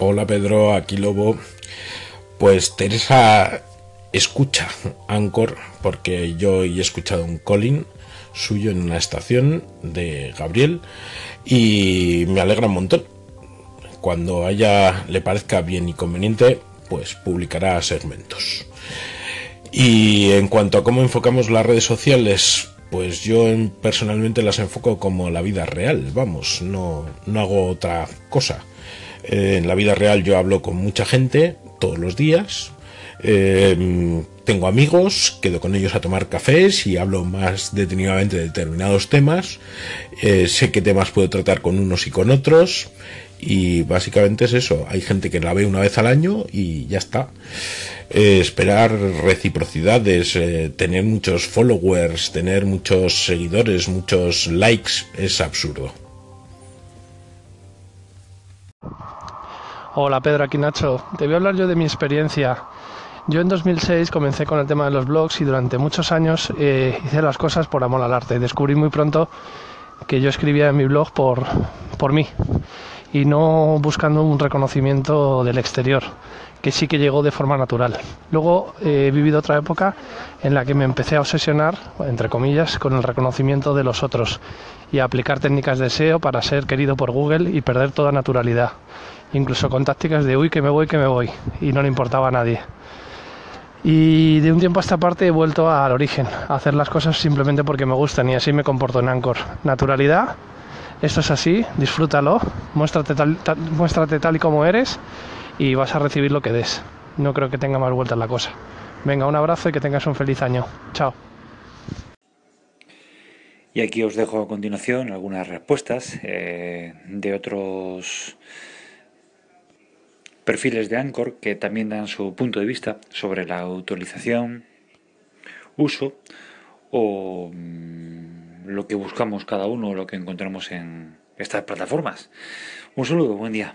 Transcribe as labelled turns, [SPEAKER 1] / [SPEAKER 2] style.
[SPEAKER 1] Hola Pedro, aquí Lobo. Pues Teresa escucha Anchor porque yo he escuchado un calling suyo en una estación de Gabriel y me alegra un montón. Cuando haya le parezca bien y conveniente, pues publicará segmentos. Y en cuanto a cómo enfocamos las redes sociales, pues yo personalmente las enfoco como la vida real, vamos, no, no hago otra cosa. Eh, en la vida real yo hablo con mucha gente todos los días. Eh, tengo amigos, quedo con ellos a tomar cafés y hablo más detenidamente de determinados temas. Eh, sé qué temas puedo tratar con unos y con otros. Y básicamente es eso. Hay gente que la ve una vez al año y ya está. esperar reciprocidades, tener muchos followers, tener muchos seguidores, muchos likes, es absurdo.
[SPEAKER 2] Hola Pedro, aquí Nacho. Te voy a hablar yo de mi experiencia. Yo en 2006 comencé con el tema de los blogs y durante muchos años eh, hice las cosas por amor al arte. Descubrí muy pronto que yo escribía en mi blog por, por mí y no buscando un reconocimiento del exterior, que sí que llegó de forma natural. Luego eh, he vivido otra época en la que me empecé a obsesionar, entre comillas, con el reconocimiento de los otros y a aplicar técnicas de SEO para ser querido por Google y perder toda naturalidad incluso con tácticas de uy que me voy, que me voy, y no le importaba a nadie. Y de un tiempo a esta parte he vuelto al origen, a hacer las cosas simplemente porque me gustan y así me comporto en Anchor. Naturalidad, esto es así, disfrútalo, muéstrate tal, muéstrate tal y como eres y vas a recibir lo que des. No creo que tenga más vueltas la cosa. Venga, un abrazo y que tengas un feliz año. Chao.
[SPEAKER 3] Y aquí os dejo a continuación algunas respuestas eh, de otros perfiles de Anchor que también dan su punto de vista sobre la utilización, uso o mm, lo que buscamos cada uno, lo que encontramos en estas plataformas. Un saludo, buen día.